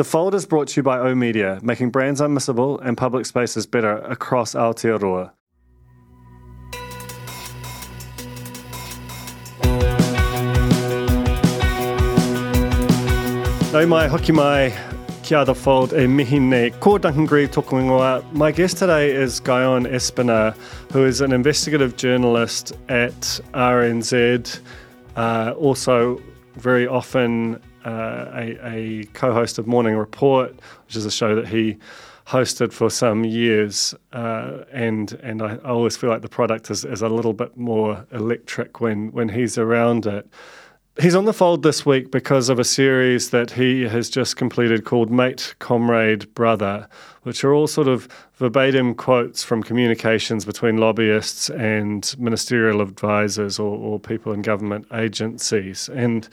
The Fold is brought to you by O Media, making brands unmissable and public spaces better across Aotearoa. Nau mai, hoki mai, kia the Fold e mihi nei. Ko Duncan Greive tōku ingoa. My guest today is Guyon Espiner, who is an investigative journalist at RNZ, uh, also very often uh, a, a co host of Morning Report, which is a show that he hosted for some years. Uh, and and I, always feel like the product is, is a little bit more electric when, when he's around it. He's on the fold this week because of a series that he has just completed called Mate, Comrade, Brother, which are all sort of verbatim quotes from communications between lobbyists and ministerial advisors or, or people in government agencies. And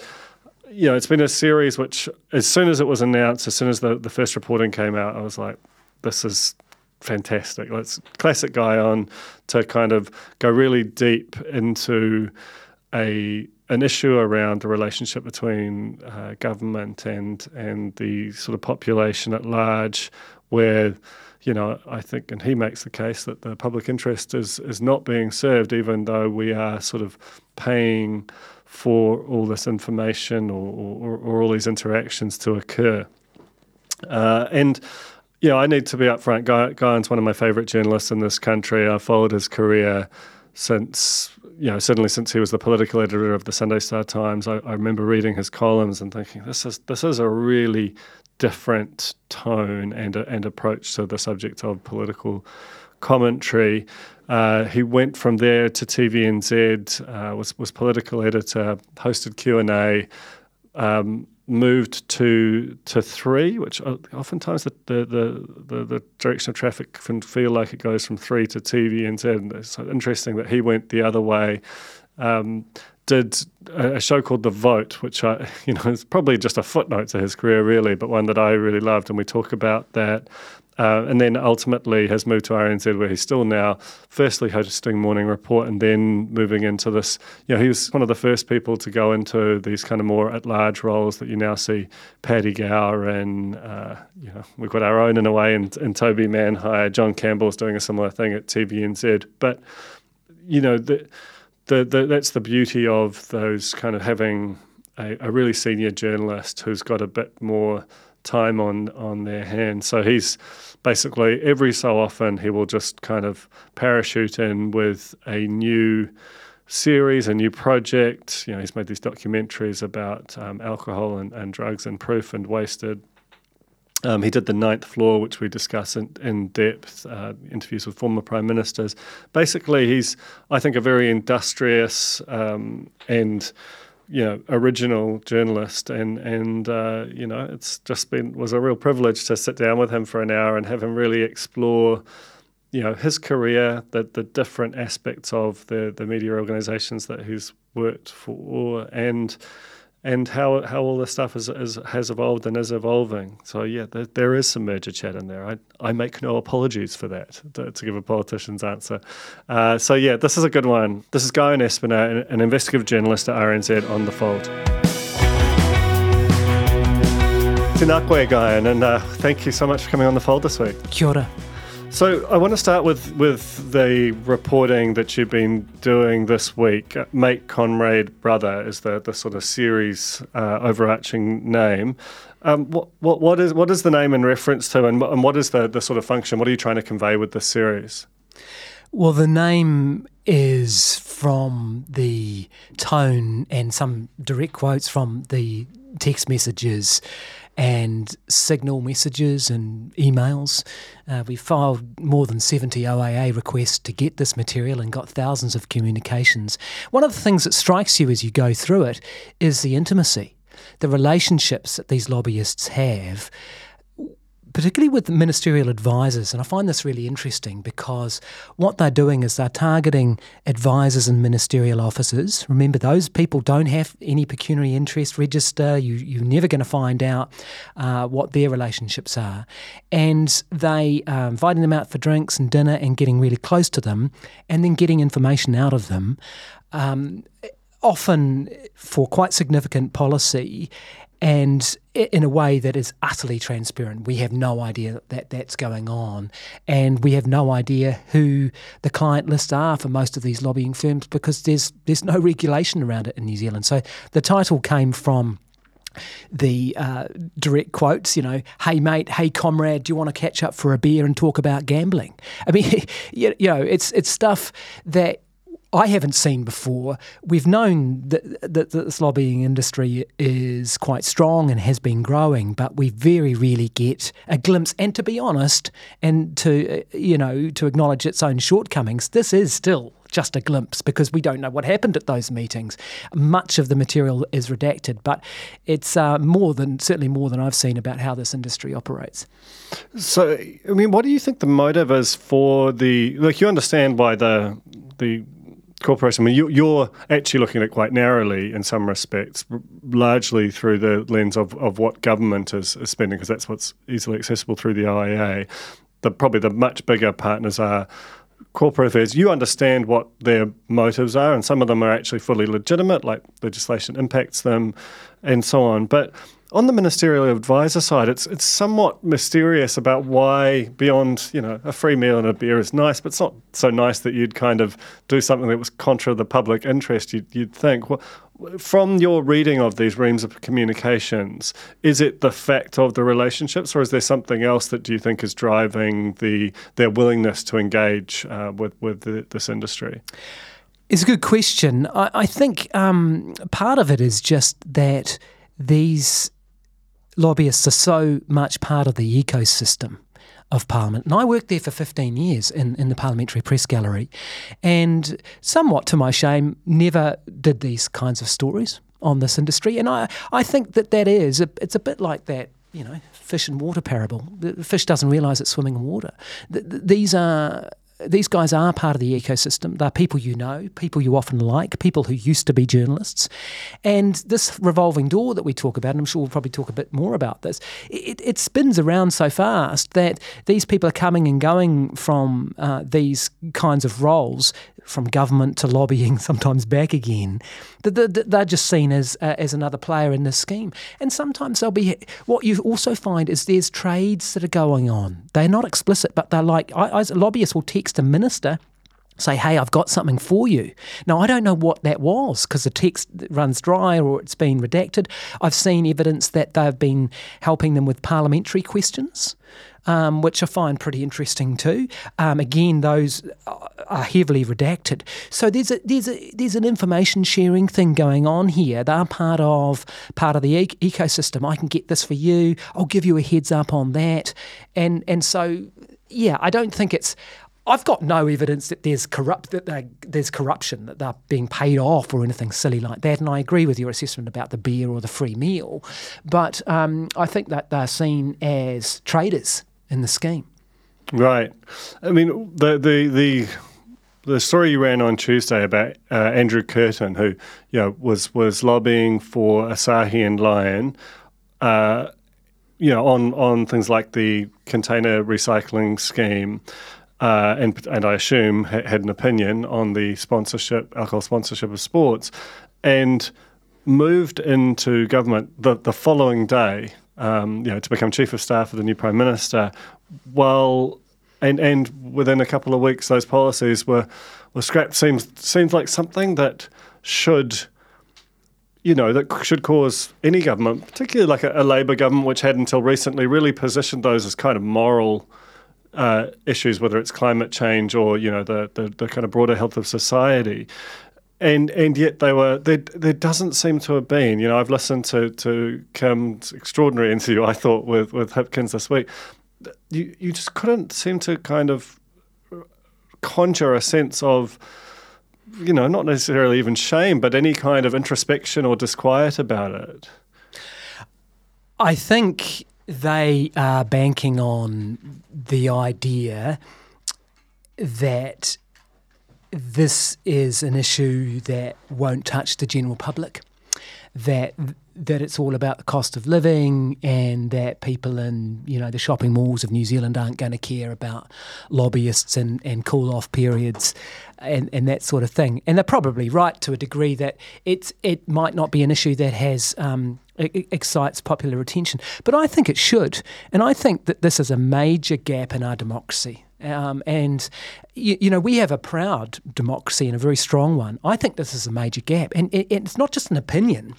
you know, it's been a series which, as soon as it was announced, as soon as the, the first reporting came out, I was like, this is fantastic. Let's classic Guyon to kind of go really deep into a an issue around the relationship between uh, government and and the sort of population at large, where you know I think, and he makes the case that the public interest is is not being served, even though we are sort of paying for all this information or, or, or all these interactions to occur. Uh, and know, I need to be upfront. Guy, Guyon's one of my favourite journalists in this country. I followed his career since, you know, certainly since he was the political editor of the Sunday Star Times. I, I remember reading his columns and thinking, this is this is a really different tone and and approach to the subject of political commentary. Uh, he went from there to TVNZ, uh, was was political editor, hosted Q and A, um, moved to to three, which oftentimes the, the the, the direction of traffic can feel like it goes from three to TVNZ. And it's interesting that he went the other way. Um, did a show called The Vote, which I, you know, is probably just a footnote to his career, really, but one that I really loved, and we talk about that. Uh, and then ultimately has moved to RNZ, where he's still now, firstly hosting Morning Report, and then moving into this. You know, he was one of the first people to go into these kind of more at-large roles that you now see Paddy Gower and uh, you know we've got our own in a way, and, and Toby Manhire, John Campbell's doing a similar thing at TVNZ. But you know, the, the, the that's the beauty of those kind of having a, a really senior journalist who's got a bit more time on on their hands. So he's basically every so often he will just kind of parachute in with a new series, a new project. You know, he's made these documentaries about um, alcohol and, and drugs and proof and wasted. Um, he did the ninth floor, which we discuss in, in depth, uh, interviews with former prime ministers. Basically, he's, I think, a very industrious um, and you know original journalist and and uh, you know it's just been was a real privilege to sit down with him for an hour and have him really explore you know his career the the different aspects of the the media organizations that he's worked for and and how how all this stuff is, is, has evolved and is evolving. So yeah, there, there is some merger chat in there. I I make no apologies for that to, to give a politician's answer. Uh, so yeah, this is a good one. This is Guyon Espiner, an investigative journalist at RNZ on the Fold. Tēnā koe, Guyon, and uh, thank you so much for coming on the Fold this week. Kia ora. So I want to start with with the reporting that you've been doing this week. Mate Comrade Brother is the, the sort of series uh, overarching name. Um, what, what what is what is the name in reference to, and, and what is the, the sort of function? What are you trying to convey with this series? Well, the name is from the tone and some direct quotes from the text messages and signal messages and emails. Uh, we filed more than 70 OIA requests to get this material and got thousands of communications. One of the things that strikes you as you go through it is the intimacy. the relationships that these lobbyists have particularly with ministerial advisors. And I find this really interesting because what they're doing is they're targeting advisors and ministerial officers. Remember, those people don't have any pecuniary interest register. You, you're never going to find out uh, what their relationships are. And they are inviting them out for drinks and dinner and getting really close to them and then getting information out of them. Um, often for quite significant policy and in a way that is utterly transparent. We have no idea that that's going on, and we have no idea who the client lists are for most of these lobbying firms because there's there's no regulation around it in New Zealand. So the title came from the uh, direct quotes, you know, hey mate, hey comrade, do you want to catch up for a beer and talk about gambling? I mean, you know, it's it's stuff that I haven't seen before. We've known that, that, this lobbying industry is quite strong and has been growing, but we very rarely get a glimpse. And to be honest, and to you know to acknowledge its own shortcomings, this is still just a glimpse because we don't know what happened at those meetings. Much of the material is redacted, but it's uh, more than certainly more than I've seen about how this industry operates. So, I mean, what do you think the motive is for the like? You understand why the the corporation. I mean, you, are actually looking at it quite narrowly in some respects, largely through the lens of, of what government is, is spending, because that's what's easily accessible through the IEA. The probably the much bigger partners are corporate affairs. You understand what their motives are, and some of them are actually fully legitimate, like legislation impacts them, and so on. But on the ministerial advisor side, it's it's somewhat mysterious about why beyond you know a free meal and a beer is nice, but it's not so nice that you'd kind of do something that was contra the public interest. You'd, you'd think. Well, from your reading of these reams of communications, is it the fact of the relationships, or is there something else that do you think is driving the their willingness to engage uh, with with the, this industry? It's a good question. I, I think um, part of it is just that these lobbyists are so much part of the ecosystem of Parliament. And I worked there for 15 years in, in the Parliamentary Press Gallery, and somewhat to my shame, never did these kinds of stories on this industry. And I, I think that that is, a, it's a bit like that you know, fish and water parable. The fish doesn't realise it's swimming in water. these are these guys are part of the ecosystem. They're people you know, people you often like, people who used to be journalists. And this revolving door that we talk about, and I'm sure we'll probably talk a bit more about this, it, it spins around so fast that these people are coming and going from uh, these kinds of roles from government to lobbying, sometimes back again. That they're just seen as uh, as another player in this scheme, and sometimes they'll be. What you also find is there's trades that are going on. They're not explicit, but they're like I, I, lobbyists will text a minister say, hey, I've got something for you. Now, I don't know what that was because the text runs dry or it's been redacted. I've seen evidence that they've been helping them with parliamentary questions um, which I find pretty interesting too. Um, again, those are heavily redacted. So there's a, there's a, there's an information sharing thing going on here. They're part of part of the e- ecosystem. I can get this for you. I'll give you a heads up on that. And and so yeah, I don't think it's. I've got no evidence that there's corrupt that there's corruption that they're being paid off or anything silly like that. And I agree with your assessment about the beer or the free meal, but um, I think that they're seen as traders in the scheme. Right. I mean, the the the the story you ran on Tuesday about uh, Andrew Kirton, who you know was was lobbying for Asahi and Lion, uh, you know, on on things like the container recycling scheme. Uh, and and I assume ha- had an opinion on the sponsorship, alcohol sponsorship of sports, and moved into government the, the following day um, you know, to become chief of staff of the new prime minister. Well, and and within a couple of weeks, those policies were were scrapped. Seems seems like something that should. You know, that should cause any government, particularly like a, a Labour government, which had until recently really positioned those as kind of moral uh, issues, whether it's climate change or you know the, the, the kind of broader health of society, and and yet they were there. There doesn't seem to have been. You know, I've listened to to Kim's extraordinary interview. I thought with with Hipkins this week. You you just couldn't seem to kind of conjure a sense of you know not necessarily even shame, but any kind of introspection or disquiet about it. I think they are banking on the idea that this is an issue that won't touch the general public, that that it's all about the cost of living and that people in you know the shopping malls of New Zealand aren't going to care about lobbyists and, and cool off periods and, and that sort of thing. And they're probably right to a degree that it's it might not be an issue that has um, excites popular attention, but I think it should. And I think that this is a major gap in our democracy. Um, and you, you, know we have a proud democracy and a very strong one. I think this is a major gap, and it, it's not just an opinion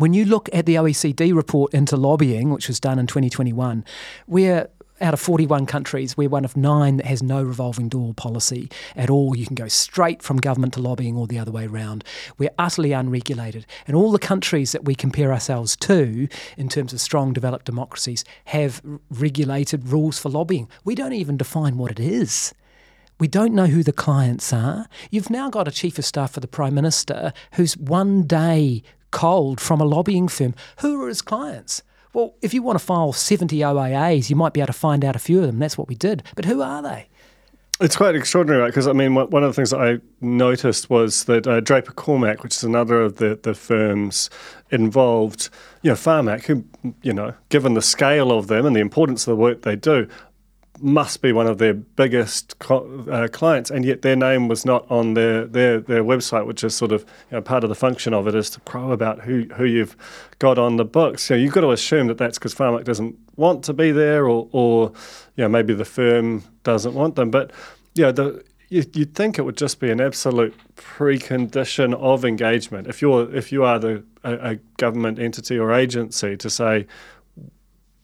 when you look at the OECD report into lobbying, which was done in 2021, we're out of 41 countries, we're one of nine that has no revolving door policy at all. You can go straight from government to lobbying or the other way around. We're utterly unregulated. And all the countries that we compare ourselves to, in terms of strong developed democracies, have regulated rules for lobbying. We don't even define what it is. We don't know who the clients are. You've now got a chief of staff for the Prime Minister who's one day cold from a lobbying firm. Who are his clients? Well, if you want to file 70 OIAs, you might be able to find out a few of them. That's what we did. But who are they? It's quite extraordinary, right? Because I mean, one of the things that I noticed was that uh, Draper Cormack, which is another of the, the firms involved, you know, Pharmac, who, you know, given the scale of them and the importance of the work they do, must be one of their biggest uh, clients, and yet their name was not on their, their, their website, which is sort of you know, part of the function of it is to crow about who, who you've got on the books. You know, you've got to assume that that's because Pharmac doesn't want to be there, or, or you know, maybe the firm doesn't want them. But you know, the, you, would think it would just be an absolute precondition of engagement if you're if you are the a, a government entity or agency to say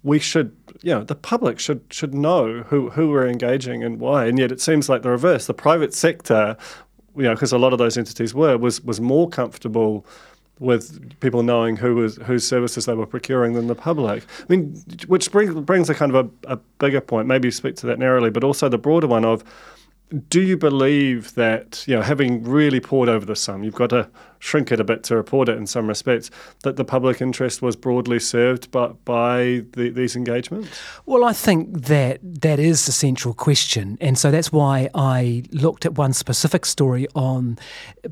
we should, you know, the public should should know who who we're engaging and why. And yet it seems like the reverse. The private sector, you know, because a lot of those entities were was was more comfortable with people knowing who was whose services they were procuring than the public. I mean, which brings brings a kind of a, a bigger point. Maybe speak to that narrowly, but also the broader one of do you believe that, you know, having really poured over the sum, you've got to shrink it a bit to report it in some respects, that the public interest was broadly served by, by the, these engagements? Well, I think that that is the central question. And so that's why I looked at one specific story on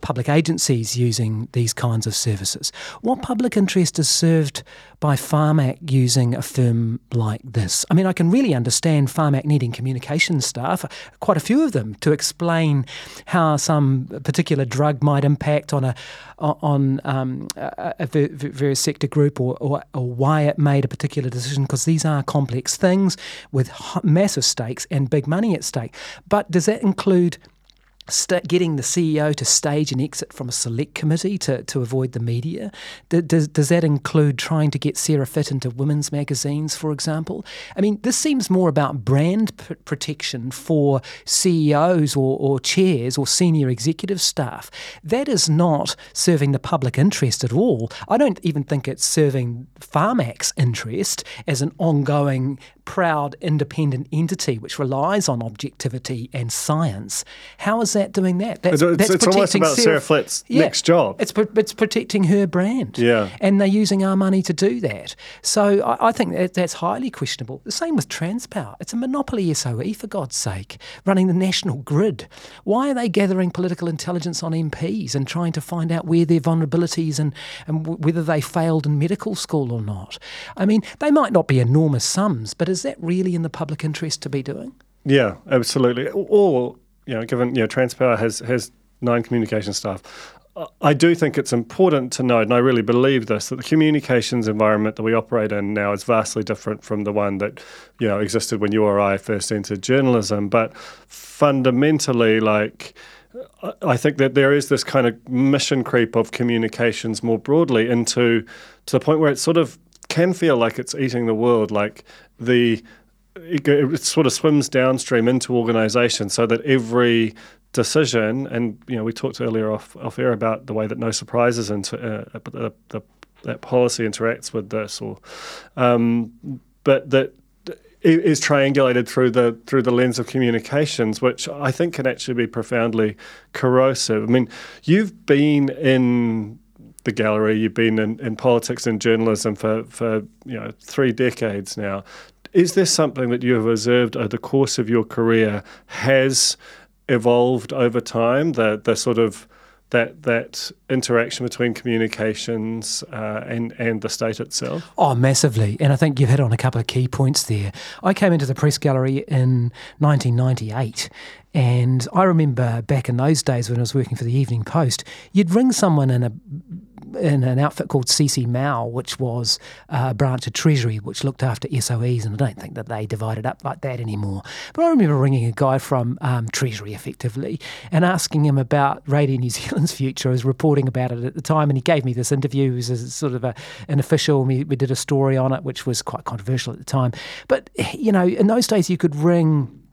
public agencies using these kinds of services. What public interest is served by Pharmac using a firm like this? I mean, I can really understand Pharmac needing communication staff, quite a few of them, to explain how some particular drug might impact on a on um, a, a various sector group or, or, or, why it made a particular decision because these are complex things with massive stakes and big money at stake. But does that include st- getting the CEO to stage an exit from a select committee to, to avoid the media? D- does, does that include trying to get Sarah Fitt into women's magazines, for example? I mean, this seems more about brand p- protection for CEOs or, or chairs or senior executive staff. That is not serving the public interest at all. I don't even think it's serving Pharmac's interest as an ongoing proud independent entity which relies on objectivity and science. How is that doing that? That's, it's, that's it's almost about Sarah, Sarah yeah, next job. It's it's protecting her brand. Yeah, and they're using our money to do that. So I, I think that that's highly questionable. The same with Transpower. It's a monopoly SOE for God's sake, running the national grid. Why are they gathering political intelligence on MPs and trying to find out where their vulnerabilities and and whether they failed in medical school or not? I mean, they might not be enormous sums, but is that really in the public interest to be doing? Yeah, absolutely. Or you know, given you know, Transpower has has nine communication staff. I do think it's important to note, and I really believe this, that the communications environment that we operate in now is vastly different from the one that you know existed when you or I first entered journalism. But fundamentally, like. I think that there is this kind of mission creep of communications more broadly into to the point where it sort of can feel like it's eating the world. Like the it, it sort of swims downstream into organisations, so that every decision, and you know, we talked earlier off off air about the way that no surprises into uh, the, the, that policy interacts with this, or um, but that is triangulated through the through the lens of communications, which I think can actually be profoundly corrosive. I mean, you've been in the gallery. You've been in, in politics and journalism for, for you know three decades now. Is there something that you have observed over the course of your career has evolved over time? The the sort of that that interaction between communications uh, and and the state itself? Oh, massively. And I think you've hit on a couple of key points there. I came into the press gallery in 1998. And I remember back in those days when I was working for the Evening Post, you'd ring someone in a in an outfit called CCMAU, which was a branch of Treasury, which looked after SOEs, and I don't think that they divided up like that anymore. But I remember ringing a guy from um, Treasury, effectively, and asking him about Radio New Zealand's future. I was reporting about it at the time, and he gave me this interview. It was sort of a, an official. We, we did a story on it, which was quite controversial at the time. But you know, in those days, you could ring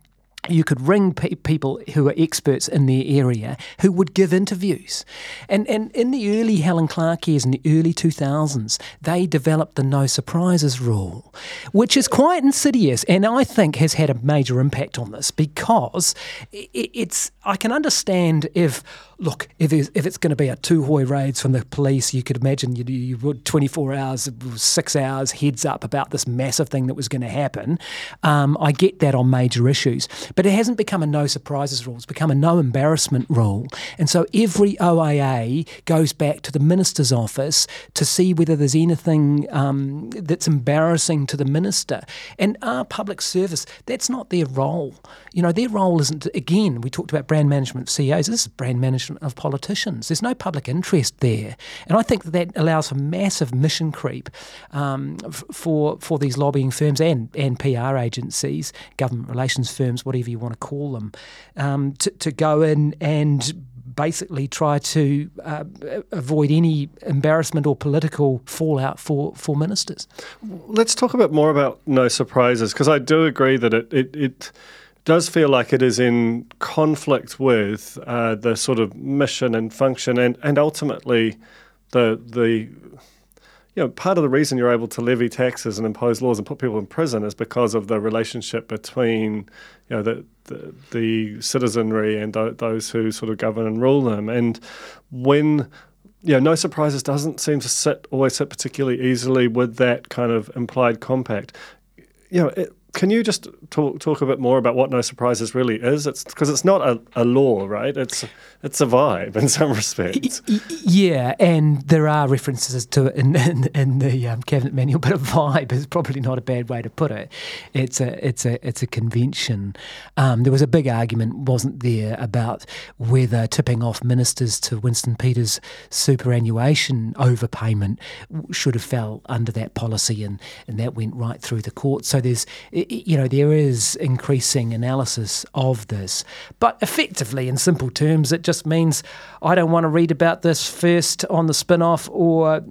you could ring pe- people who are experts in their area who would give interviews. And, and in the early Helen Clark years, in the early 2000s, they developed the no surprises rule, which is quite insidious and I think has had a major impact on this because it's, I can understand if look, if it's, if it's going to be a Tūhoe raids from the police, you could imagine you, you would 24 hours, six hours heads up about this massive thing that was going to happen. Um, I get that on major issues, but it hasn't become a no surprises rule. It's become a no embarrassment rule. And so every OIA goes back to the minister's office to see whether there's anything um, that's embarrassing to the minister. And our public service, that's not their role. You know, their role isn't, again, we talked about brand management CEOs. This is brand management of politicians. There's no public interest there, and I think that, that allows for massive mission creep um, for for these lobbying firms and and PR agencies, government relations firms, whatever you want to call them, um, to, to go in and basically try to uh, avoid any embarrassment or political fallout for, for ministers. Let's talk a bit more about no surprises because I do agree that it, it, it does feel like it is in conflict with uh, the sort of mission and function, and, and ultimately the the you know part of the reason you're able to levy taxes and impose laws and put people in prison is because of the relationship between you know the the, the citizenry and th- those who sort of govern and rule them, and when you know, no surprises doesn't seem to sit always sit particularly easily with that kind of implied compact. You know, it, can you just talk talk a bit more about what No Surprises really is? It's because it's not a, a law, right? It's it's a vibe in some respects. Yeah, and there are references to it in, in, in the um, cabinet manual, but a vibe is probably not a bad way to put it. It's a it's a it's a convention. Um, there was a big argument, wasn't there, about whether tipping off ministers to Winston Peters' superannuation overpayment should have fell under that policy, and and that went right through the court. So there's you know, there is increasing analysis of this. But effectively, in simple terms, it just means I don't want to read about this first on the spin off or uh,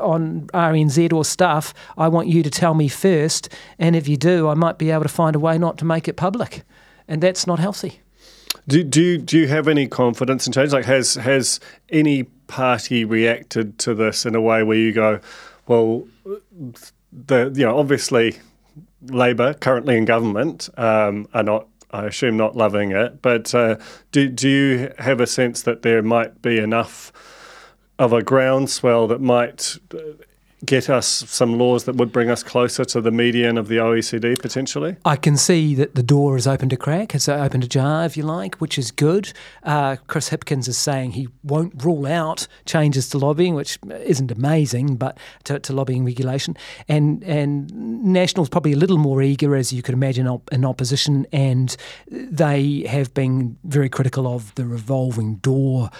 on RNZ or stuff. I want you to tell me first. And if you do, I might be able to find a way not to make it public. And that's not healthy. Do, do, you, do you have any confidence in change? Like, has, has any party reacted to this in a way where you go, well, the you know obviously Labor, currently in government, um, are not, I assume, not loving it. But uh, do, do you have a sense that there might be enough of a groundswell that might get us some laws that would bring us closer to the median of the OECD potentially? I can see that the door is open to crack. It's opened to jar, if you like, which is good. Uh, Chris Hipkins is saying he won't rule out changes to lobbying, which isn't amazing, but to, to lobbying regulation. And and National's probably a little more eager, as you could imagine, op- in opposition, and they have been very critical of the revolving door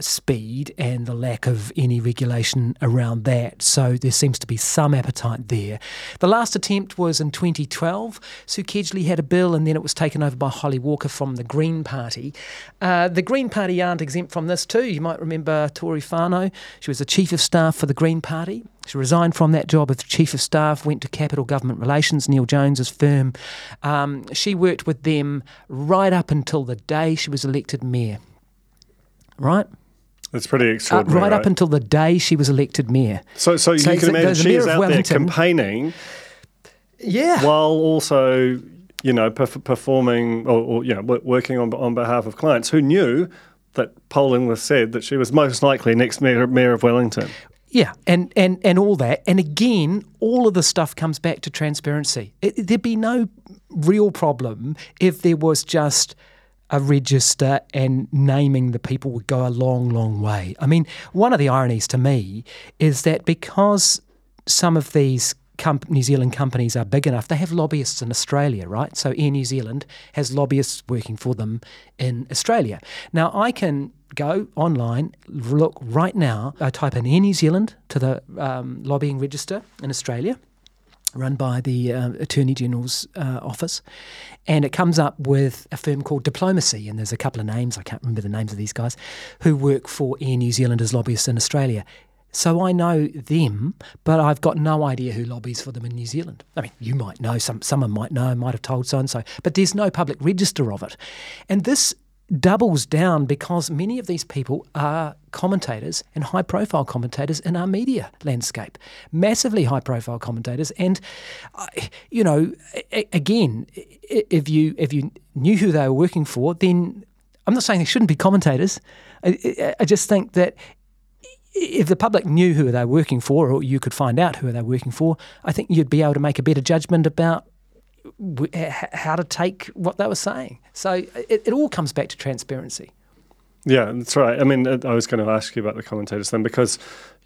speed and the lack of any regulation around that. So there seems to be some appetite there. The last attempt was in 2012. Sue Kedgley had a bill and then it was taken over by Holly Walker from the Green Party. Uh, the Green Party aren't exempt from this too. You might remember Tory Whanau. She was the Chief of Staff for the Green Party. She resigned from that job as Chief of Staff, went to Capital Government Relations, Neale Jones's firm. Um, she worked with them right up until the day she was elected mayor right? That's pretty extraordinary. Uh, right, right, up until the day she was elected mayor. So, so, so you can imagine she's out there campaigning, yeah, while also you know perf- performing or, or, you know working on on behalf of clients who knew that polling was said that she was most likely next mayor, mayor of Wellington. Yeah, and, and, and all that. And again, all of the stuff comes back to transparency. It, there'd be no real problem if there was just a register and naming the people would go a long, long way. I mean, one of the ironies to me is that because some of these New Zealand companies are big enough, they have lobbyists in Australia, right? So Air New Zealand has lobbyists working for them in Australia. Now, I can go online, look right now, I type in Air New Zealand to the um, lobbying register in Australia run by the uh, Attorney General's uh, office, and it comes up with a firm called Diplomacy, and there's a couple of names, I can't remember the names of these guys, who work for Air New Zealand as lobbyists in Australia. So I know them, but I've got no idea who lobbies for them in New Zealand. I mean, you might know, some someone might know, might have told so and so, but there's no public register of it. And this doubles down because many of these people are commentators and high profile commentators in our media landscape, massively high profile commentators. And, uh, you know, again, if you, if you knew who they were working for, then I'm not saying they shouldn't be commentators. I, I just think that if the public knew who they were working for, or you could find out who they're working for, I think you'd be able to make a better judgment about how to take what they were saying. So it, it all comes back to transparency. Yeah, that's right. I mean, uh, I was going to ask you about the commentators then because,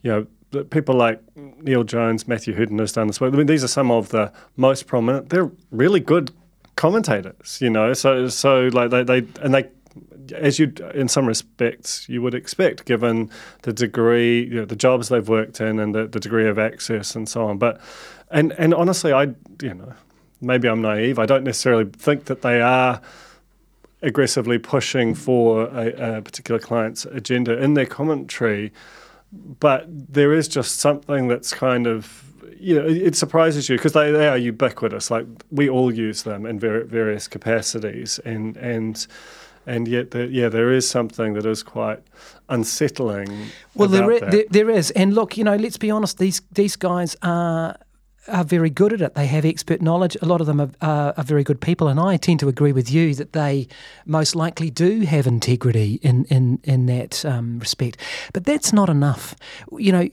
you know, people like Neale Jones, Matthew Hooton has done this work. I mean, these are some of the most prominent. They're really good commentators, you know. So, so like they, they and they as you, in some respects, you would expect, given the degree, you know, the jobs they've worked in, and the, the degree of access and so on. But, and and honestly, I, you know, maybe I'm naive. I don't necessarily think that they are aggressively pushing for a, a particular client's agenda in their commentary, but there is just something that's kind of you know, it surprises you because they, they are ubiquitous. Like we all use them in ver- various capacities, and and and yet, the, yeah, there is something that is quite unsettling. Well, there, is, there, there is, and look, you know, let's be honest. These these guys are are very good at it. They have expert knowledge. A lot of them are, are, very good people, and I tend to agree with you that they most likely do have integrity in in in that um, respect. But that's not enough. You know,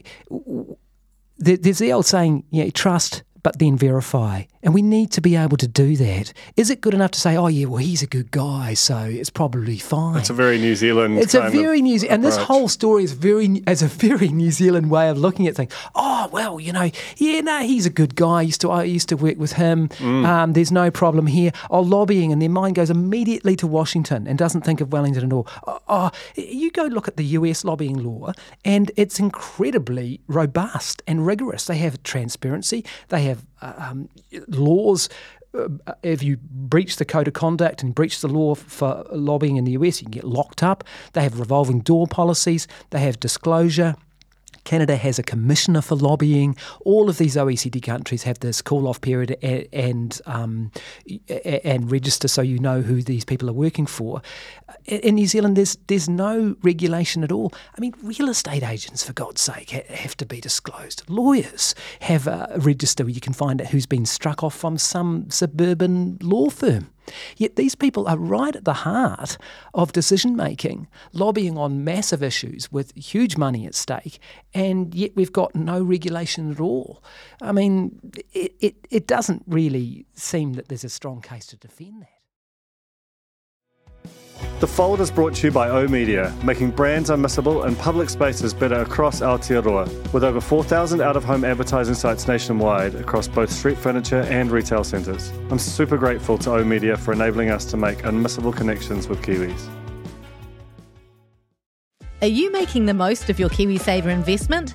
there's the old saying, yeah, trust, but then verify. And we need to be able to do that. Is it good enough to say, oh, yeah, well, he's a good guy, so it's probably fine? It's a very New Zealand It's a very New Zealand. And this whole story is very as a very New Zealand way of looking at things. Oh, well, you know, yeah, no, he's a good guy. I used to, I used to work with him. Mm. Um, there's no problem here. Oh, lobbying, and their mind goes immediately to Washington and doesn't think of Wellington at all. Oh, oh you go look at the US lobbying law, and it's incredibly robust and rigorous. They have transparency, they have um, laws uh, if you breach the code of conduct and breach the law for lobbying in the US, you can get locked up. They have revolving door policies, they have disclosure. Canada has a commissioner for lobbying. All of these OECD countries have this call off period and and, um, and register so you know who these people are working for. In New Zealand, there's there's no regulation at all. I mean, real estate agents, for God's sake, have to be disclosed. Lawyers have a register where you can find out who's been struck off from some suburban law firm. Yet these people are right at the heart of decision making, lobbying on massive issues with huge money at stake, and yet we've got no regulation at all. I mean, it, it, it doesn't really seem that there's a strong case to defend that. The Fold is brought to you by O Media, making brands unmissable and public spaces better across Aotearoa, with over 4,000 out of home advertising sites nationwide across both street furniture and retail centres. I'm super grateful to O Media for enabling us to make unmissable connections with Kiwis. Are you making the most of your KiwiSaver investment?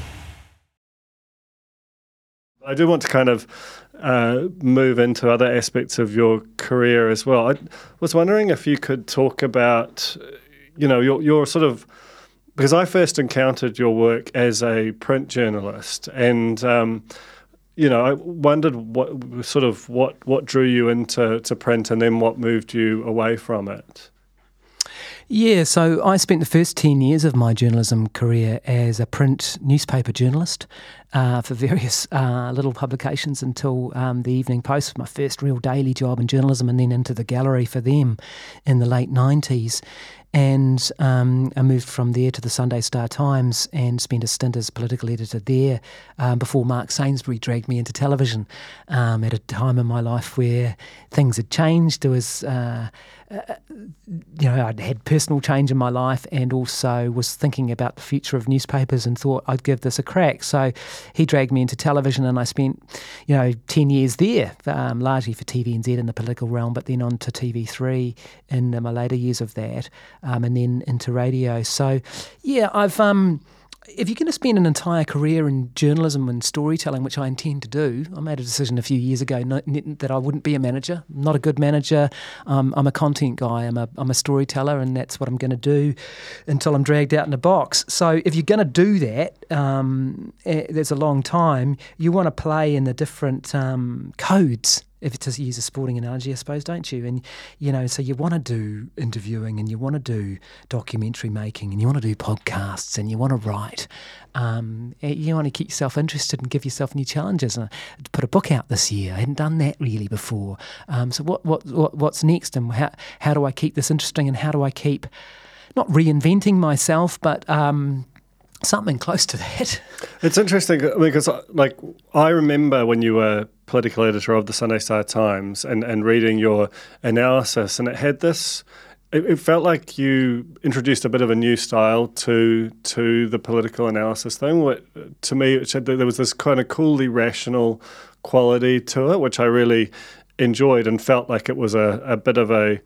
I do want to kind of uh, move into other aspects of your career as well. I was wondering if you could talk about, you know, your, your sort of because I first encountered your work as a print journalist, and um, you know, I wondered what sort of what what drew you into to print, and then what moved you away from it. Yeah, so I spent the first 10 years of my journalism career as a print newspaper journalist uh, for various uh, little publications until um, the Evening Post, my first real daily job in journalism, and then into the gallery for them in the late 90s. And um, I moved from there to the Sunday Star Times and spent a stint as political editor there um, before Mark Sainsbury dragged me into television um, at a time in my life where things had changed. There was uh, you know, I'd had personal change in my life and also was thinking about the future of newspapers and thought I'd give this a crack. So he dragged me into television and I spent, you know, 10 years there, um, largely for TVNZ in the political realm, but then on to TV3 in my later years of that, um, and then into radio. So, yeah, I've. Um, if you're going to spend an entire career in journalism and storytelling, which I intend to do, I made a decision a few years ago that I wouldn't be a manager. I'm not a good manager. Um, I'm a content guy. I'm a, I'm a storyteller, and that's what I'm going to do until I'm dragged out in a box. So if you're going to do that, um, eh, there's a long time. You want to play in the different um, codes if to use a sporting analogy, I suppose, don't you? And you know, so you want to do interviewing, and you want to do documentary making, and you want to do podcasts, and you want to write. Um, eh, you want to keep yourself interested and give yourself new challenges. And I put a book out this year. I hadn't done that really before. Um, so what, what, what, what's next, and how, how do I keep this interesting, and how do I keep not reinventing myself, but um, something close to that. It's interesting uh, because, uh, like, I remember when you were political editor of the Sunday Star Times and, and reading your analysis, and it had this. It, it felt like you introduced a bit of a new style to to the political analysis thing. What to me, it said that there was this kind of coolly rational quality to it, which I really enjoyed and felt like it was a, a bit of a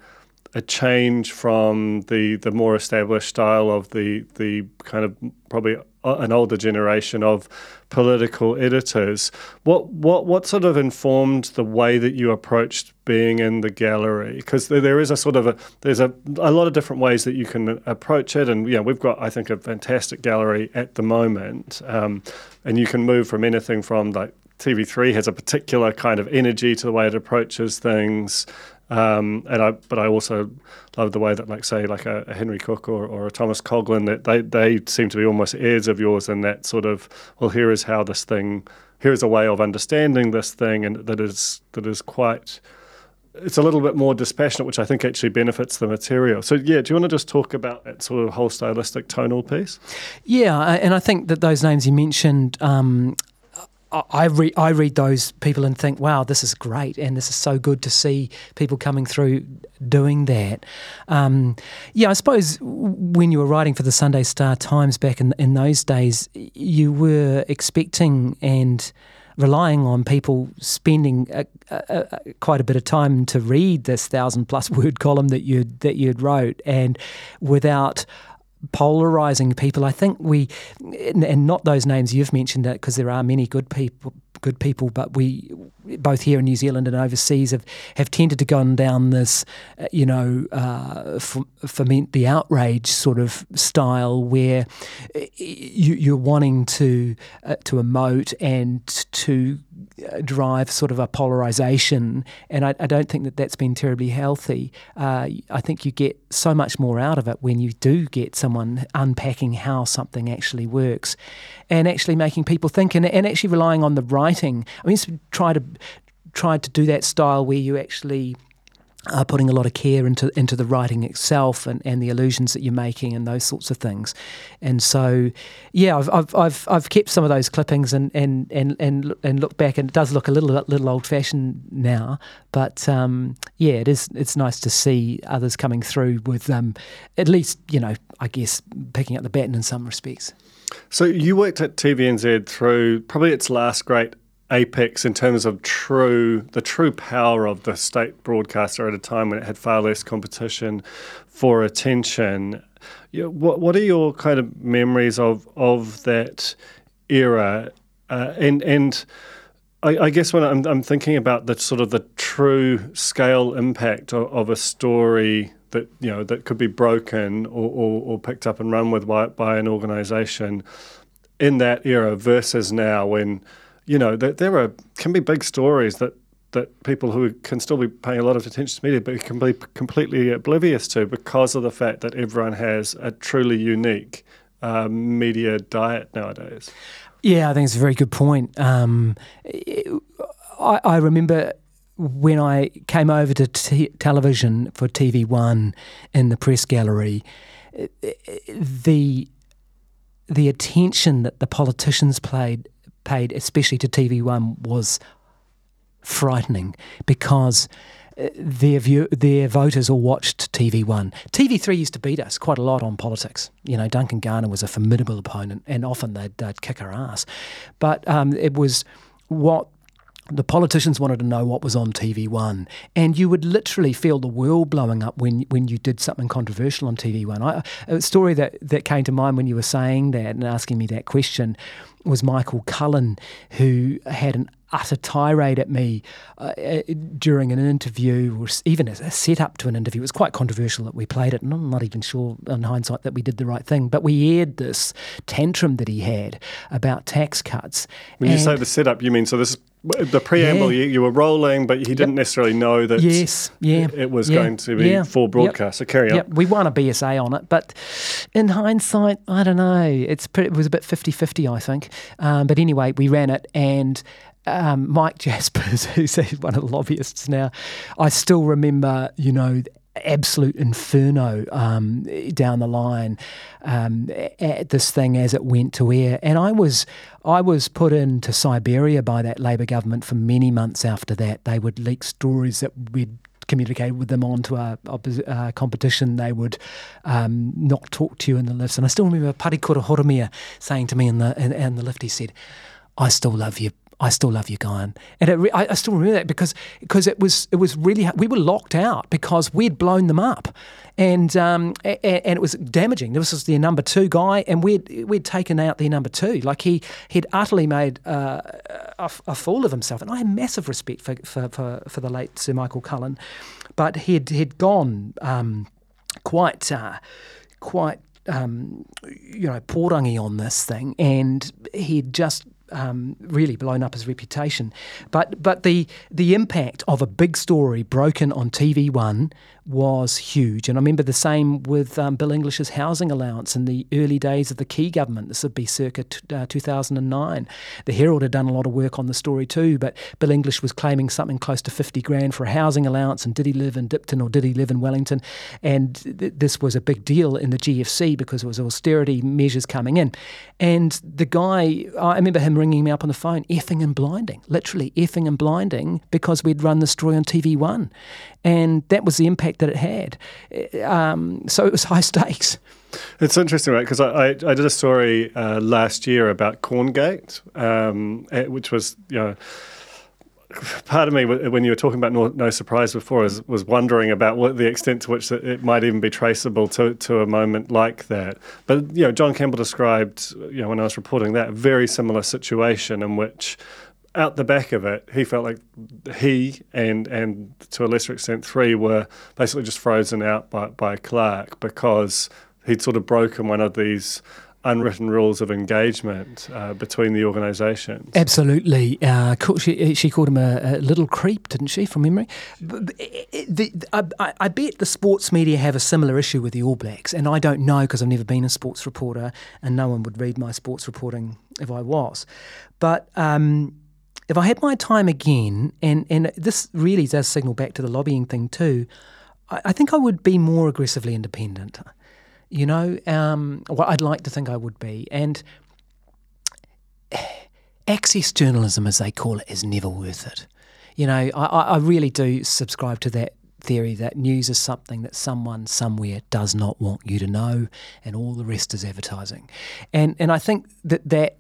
a change from the the more established style of the the kind of probably an older generation of political editors. What what what sort of informed the way that you approached being in the gallery? Because there is a sort of a there's a a lot of different ways that you can approach it, and yeah, we've got I think a fantastic gallery at the moment, um, and you can move from anything from like TV3 has a particular kind of energy to the way it approaches things. Um, and I, but I also love the way that, like, say, like a, a Henry Cook or, or, a Thomas Coughlan, that they, they seem to be almost heirs of yours in that sort of, well, here is how this thing, here is a way of understanding this thing, and that is that is quite. It's a little bit more dispassionate, which I think actually benefits the material. So, yeah, do you want to just talk about that sort of whole stylistic tonal piece? Yeah, and I think that those names you mentioned um, I read I read those people and think, wow, this is great, and this is so good to see people coming through doing that. Um, yeah, I suppose when you were writing for the Sunday Star Times back in in those days, you were expecting and relying on people spending a, a, a, quite a bit of time to read this thousand plus word column that you that you'd wrote, and without polarizing people. I think we, and not those names you've mentioned, because there are many good people, good people, but we, both here in New Zealand and overseas, have, have tended to go down this, uh, you know, uh, foment the outrage sort of style where uh, you, are wanting to uh, to emote and to uh, drive sort of a polarization, and I, I, don't think that that's been terribly healthy. I think you get so much more out of it when you do get someone unpacking how something actually works, and actually making people think, and, and actually relying on the writing. I mean, try to try to do that style where you actually are putting a lot of care into into the writing itself and, and the illusions that you're making and those sorts of things. And so, yeah, I've I've I've, I've kept some of those clippings and and, and, and and look back, and it does look a little little old fashioned now. But um, yeah, it is it's nice to see others coming through with um, at least you know I guess picking up the baton in some respects. So you worked at TVNZ through probably its last great apex in terms of true the true power of the state broadcaster at a time when it had far less competition for attention. what what are your kind of memories of of that era? Uh, and and I, I, guess when I'm, I'm thinking about the sort of the true scale impact of, of a story that you know that could be broken or, or, or picked up and run with by, by an organisation in that era versus now when you know, there, there are can be big stories that that people who can still be paying a lot of attention to media but can be completely oblivious to because of the fact that everyone has a truly unique uh, media diet nowadays. Yeah, I think it's a very good point. Um, I, I, remember when I came over to t- television for TV One in the press gallery, the the attention that the politicians played paid, especially to TV1, was frightening because uh, their view, their voters all watched TV1. TV3 used to beat us quite a lot on politics. You know, Duncan Garner was a formidable opponent, and often they'd, they'd kick our ass. But um, it was what the politicians wanted to know what was on TV1, and you would literally feel the world blowing up when when you did something controversial on TV1. I, a story that, that came to mind when you were saying that and asking me that question was Michael Cullen, who had an utter tirade at me uh, uh during an interview or even as a setup to an interview. It was quite controversial that we played it, and I'm not even sure in hindsight that we did the right thing. But we aired this tantrum that he had about tax cuts. When you say the setup, you mean so this the preamble yeah. you, you, were rolling, but he didn't yep. necessarily know that yes, yeah, it was yeah. going to be yeah. full broadcast. Yep. So carry on. Yep. We won a BSA on it, but in hindsight, I don't know. It's pretty, it was a bit 50-50, I think. Um, but anyway, we ran it, and um, Mike Jaspers, who's one of the lobbyists now, I still remember, you know, absolute inferno um, down the line um, at this thing as it went to air. And I was I was put into Siberia by that Labour government for many months after that. They would leak stories that we'd communicated with them onto our, our competition. They would um, not talk to you in the lifts. And I still remember Parekura Horomia saying to me in the in, in the lift, he said, "I still love you." I still love you, Guyon. And it, I, I, still remember that because because it was it was really we were locked out because we'd blown them up, and um, and, and it was damaging. This was their number two guy, and we'd we'd taken out their number two. Like he he'd utterly made uh, a, a, fool of himself. And I have massive respect for for, for, for the late Sir Michael Cullen, but he'd he'd gone um, quite uh, quite um, you know, porangi on this thing, and he'd just um, really blown up his reputation. But but the the impact of a big story broken on TV One was huge. And I remember the same with um, Bill English's housing allowance in the early days of the Key government. This would be circa t- uh, 2009. The Herald had done a lot of work on the story too, but Bill English was claiming something close to 50 grand for a housing allowance. And did he live in Dipton or did he live in Wellington? And th- this was a big deal in the GFC because it was austerity measures coming in. And the guy, I remember him ringing me up on the phone, effing and blinding, literally effing and blinding because we'd run the story on TV One and that was the impact that it had. Um, so it was high stakes. It's interesting, right? Because I, I, I, did a story uh, last year about Corngate, um, which was, you know, part of me when you were talking about no, no surprise before was, was wondering about what the extent to which it might even be traceable to, to a moment like that. But you know, John Campbell described, you know, when I was reporting that, very similar situation in which out the back of it, he felt like he and and to a lesser extent three were basically just frozen out by, by Clark because he'd sort of broken one of these unwritten rules of engagement uh, between the organisations. Absolutely. Uh, she, she, called him a, a, little creep, didn't she, from memory? The, I, I, bet the sports media have a similar issue with the All Blacks, and I don't know because I've never been a sports reporter, and no one would read my sports reporting if I was. But um, if I had my time again, and, and this really does signal back to the lobbying thing too, I, I think I would be more aggressively independent. You know, um, I'd like to think I would be. And access journalism, as they call it, is never worth it. You know, I, I really do subscribe to that theory that news is something that someone somewhere does not want you to know, and all the rest is advertising. And and I think that that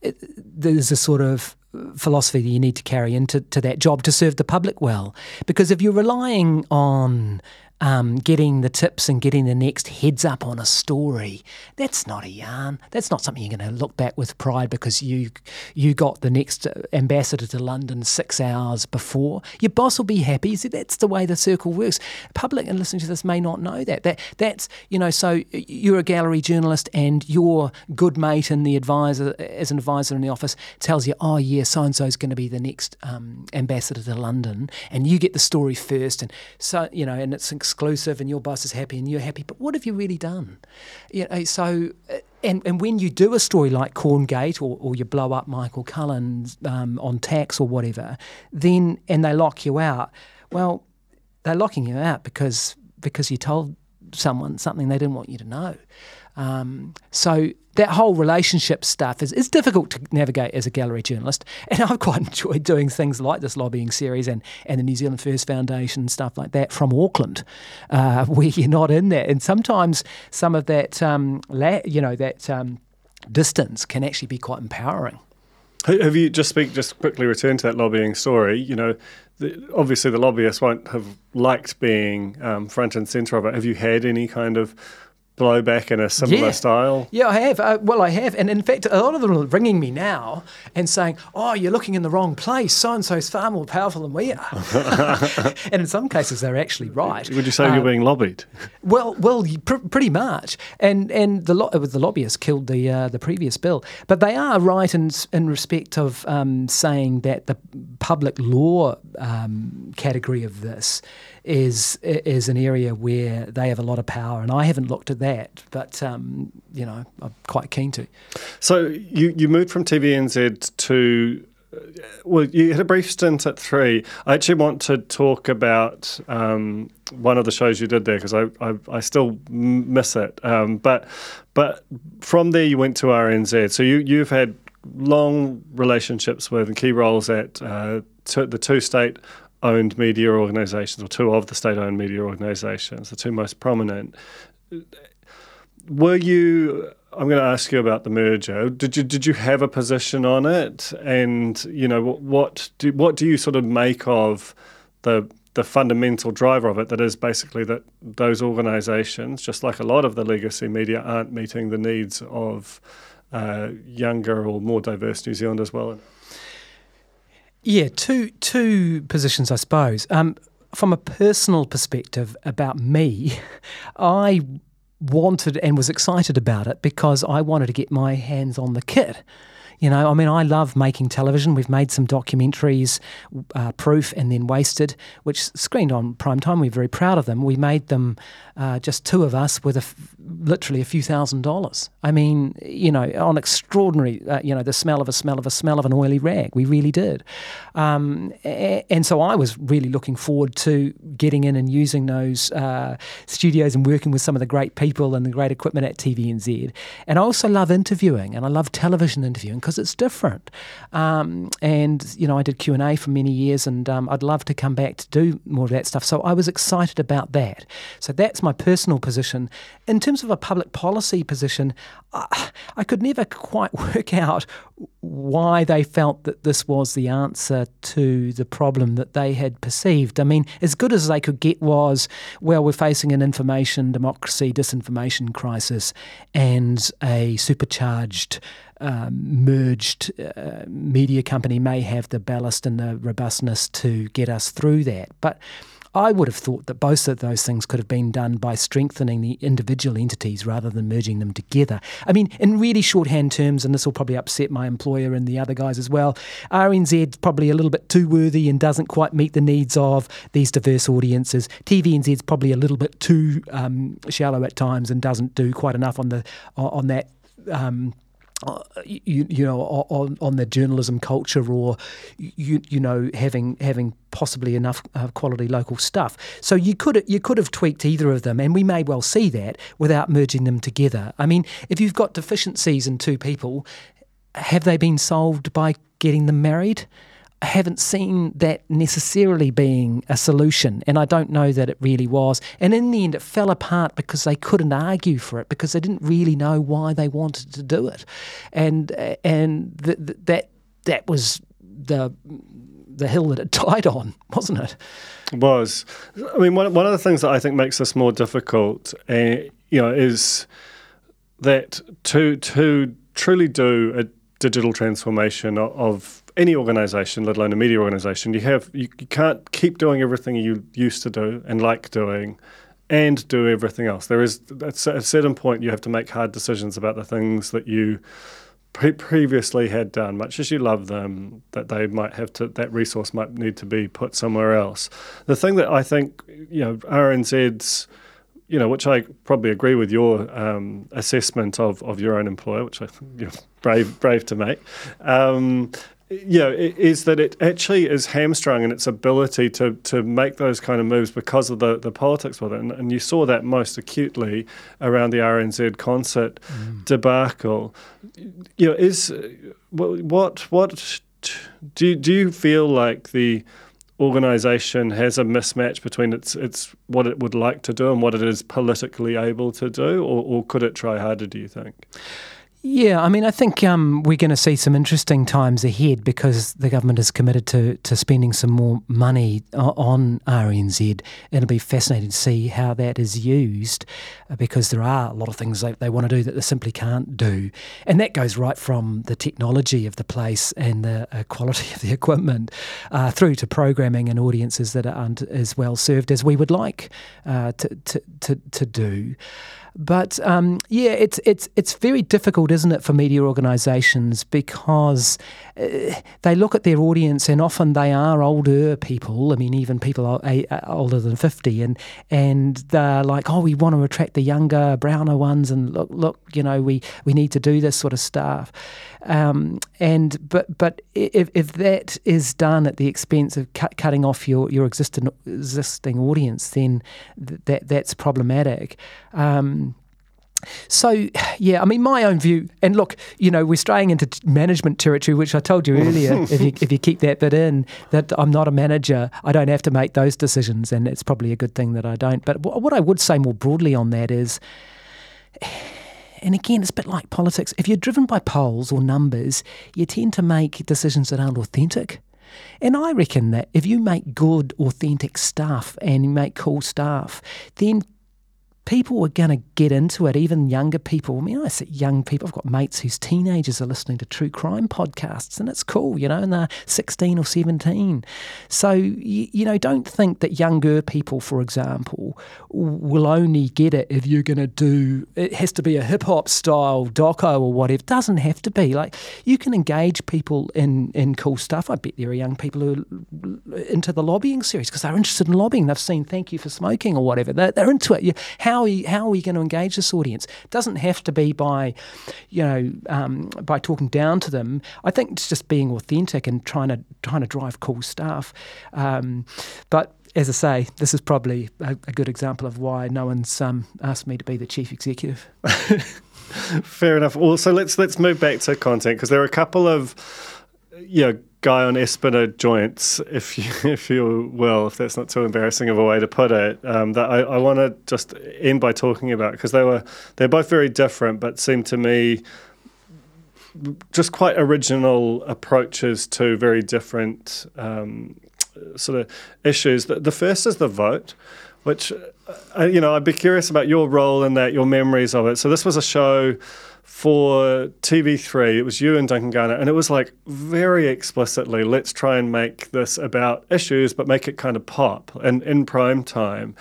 it, there's a sort of philosophy that you need to carry into to that job to serve the public well. Because if you're relying on um, getting the tips and getting the next heads up on a story. That's not a yarn. That's not something you're going to look back with pride because you you got the next ambassador to London six hours before. Your boss will be happy. See, that's the way the circle works. Public and listening to this may not know that. That that's you know. So you're a gallery journalist and your good mate and the advisor as an advisor in the office tells you, oh yeah, so and so is going to be the next um, ambassador to London, and you get the story first, and so you know, and it's exclusive and your boss is happy and you're happy, but what have you really done? You know, so, uh, and, and when you do a story like Corngate or, or you blow up Michael Cullen um, on tax or whatever, then, and they lock you out, well, they're locking you out because because you told someone something they didn't want you to know. Um, so that whole relationship stuff is, is difficult to navigate as a gallery journalist. And I've quite enjoyed doing things like this lobbying series and, and the New Zealand First Foundation and stuff like that from Auckland, uh, where you're not in there. And sometimes some of that, um, la- you know, that um, distance can actually be quite empowering. Have you just speak just quickly return to that lobbying story? You know, the, obviously the lobbyists won't have liked being um, front and centre of it. Have you had any kind of blowback in a similar yeah. style? Yeah, I have. Uh, well, I have. And in fact, a lot of them are ringing me now and saying, oh, you're looking in the wrong place. So and so's far more powerful than we are. and in some cases, they're actually right. Would you say um, you're being lobbied? Well, well, pr- pretty much. And and the, lo- the lobbyists killed the uh, the previous bill. But they are right in, in respect of um, saying that the public law um, category of this is is an area where they have a lot of power, and I haven't looked at that, but um, you know I'm quite keen to. So you you moved from TVNZ to well, you had a brief stint at three. I actually want to talk about um, one of the shows you did there because I, I, I still miss it. Um, but but from there you went to RNZ. So you you've had long relationships with and key roles at uh, the two state owned media organisations, or two of the state owned media organisations, the two most prominent. Were you? I'm going to ask you about the merger. Did you did you have a position on it? And you know what do what do you sort of make of the the fundamental driver of it? That is basically that those organisations, just like a lot of the legacy media, aren't meeting the needs of uh, younger or more diverse New Zealand as well. Yeah, two two positions, I suppose. Um, from a personal perspective about me, I wanted and was excited about it because I wanted to get my hands on the kit. You know, I mean, I love making television. We've made some documentaries, uh, Proof and then Wasted, which screened on prime time. We're very proud of them. We made them, uh, just two of us, with a f- literally a few thousand dollars. I mean, you know, on extraordinary, uh, you know, the smell of a smell of a smell of an oily rag. We really did. Um, and so I was really looking forward to getting in and using those uh, studios and working with some of the great people and the great equipment at TVNZ. And I also love interviewing and I love television interviewing because it's different. Um, and you know, I did Q and A for many years, and um, I'd love to come back to do more of that stuff. So I was excited about that. So that's my personal position. In terms of a public policy position, I, could never quite work out why they felt that this was the answer to the problem that they had perceived. I mean, as good as they could get was, well, we're facing an information democracy disinformation crisis and a supercharged um, merged uh, media company may have the ballast and the robustness to get us through that. But I would have thought that both of those things could have been done by strengthening the individual entities rather than merging them together. I mean, in really shorthand terms, and this will probably upset my employer and the other guys as well, RNZ's probably a little bit too worthy and doesn't quite meet the needs of these diverse audiences. TVNZ's probably a little bit too um, shallow at times and doesn't do quite enough on the on that. Um, uh, you, you know on, on the journalism culture or you you know having having possibly enough uh, quality local stuff. So you could you could have tweaked either of them and we may well see that without merging them together. I mean if you've got deficiencies in two people have they been solved by getting them married I haven't seen that necessarily being a solution, and I don't know that it really was. And in the end, it fell apart because they couldn't argue for it because they didn't really know why they wanted to do it, and and th- th- that that was the the hill that it died on, wasn't it? Was I mean one one of the things that I think makes this more difficult, uh, you know, is that to to truly do a digital transformation of any organization, let alone a media organization, you have you, you can't keep doing everything you used to do and like doing and do everything else. There is at a certain point you have to make hard decisions about the things that you pre- previously had done. Much as you love them, that they might have to that resource might need to be put somewhere else. The thing that I think you know RNZ's you know, which I probably agree with your um, assessment of, of your own employer, which I think you're brave brave to make. Um, you know, is that it actually is hamstrung in its ability to to make those kind of moves because of the, the politics with it. And, and you saw that most acutely around the RNZ concert mm. debacle. You know, is what what do do you feel like the organisation has a mismatch between its its what it would like to do and what it is politically able to do, or, or could it try harder? Do you think? Yeah, I mean, I think um, we're going to see some interesting times ahead because the government is committed to, to spending some more money on RNZ. It'll be fascinating to see how that is used uh, because there are a lot of things they, they want to do that they simply can't do. And that goes right from the technology of the place and the uh, quality of the equipment uh, through to programming and audiences that aren't as well served as we would like uh, to, to, to, to do. But um, yeah, it's it's it's very difficult, isn't it, for media organisations because uh, they look at their audience and often they are older people. I mean, even people uh, older than fifty, and and they're like, oh, we want to attract the younger, browner ones, and look, look, you know, we we need to do this sort of stuff. Um, and but but if, if that is done at the expense of cut, cutting off your, your existing existing audience, then th- that that's problematic. Um, so, yeah, I mean, my own view, and look, you know, we're straying into management territory, which I told you earlier. if you if you keep that bit in, that I'm not a manager, I don't have to make those decisions, and it's probably a good thing that I don't. But what I would say more broadly on that is and again, it's a bit like politics. If you're driven by polls or numbers, you tend to make decisions that aren't authentic. And I reckon that if you make good, authentic stuff and you make cool stuff, then people are going to get into it, even younger people. I mean, I say young people. I've got mates whose teenagers are listening to true crime podcasts, and it's cool, you know, and they're 16 or 17. So, you, you know, don't think that younger people, for example, will only get it if you're going to do, it has to be a hip hop style doco or whatever. It doesn't have to be. Like, you can engage people in, in cool stuff. I bet there are young people who are into the lobbying series because they're interested in lobbying. They've seen Thank You for Smoking or whatever. They're, they're into it. How how are we, how are we going to engage this audience? It doesn't have to be by, you know, um, by talking down to them. I think it's just being authentic and trying to trying to drive cool stuff. Um, but as I say, this is probably a, a, good example of why no one's um, asked me to be the chief executive. Fair enough. Well, so let's let's move back to content because there are a couple of you know Guyon Espiner joints, if you, if you will, if that's not too embarrassing of a way to put it, um, that I, I want to just end by talking about because they were they're both very different, but seem to me just quite original approaches to very different um, sort of issues. The, the first is the vote, which uh, you know I'd be curious about your role in that, your memories of it. So this was a show for TV3. It was you and Duncan Garner, and it was like very explicitly, let's try and make this about issues, but make it kind of pop and in prime time.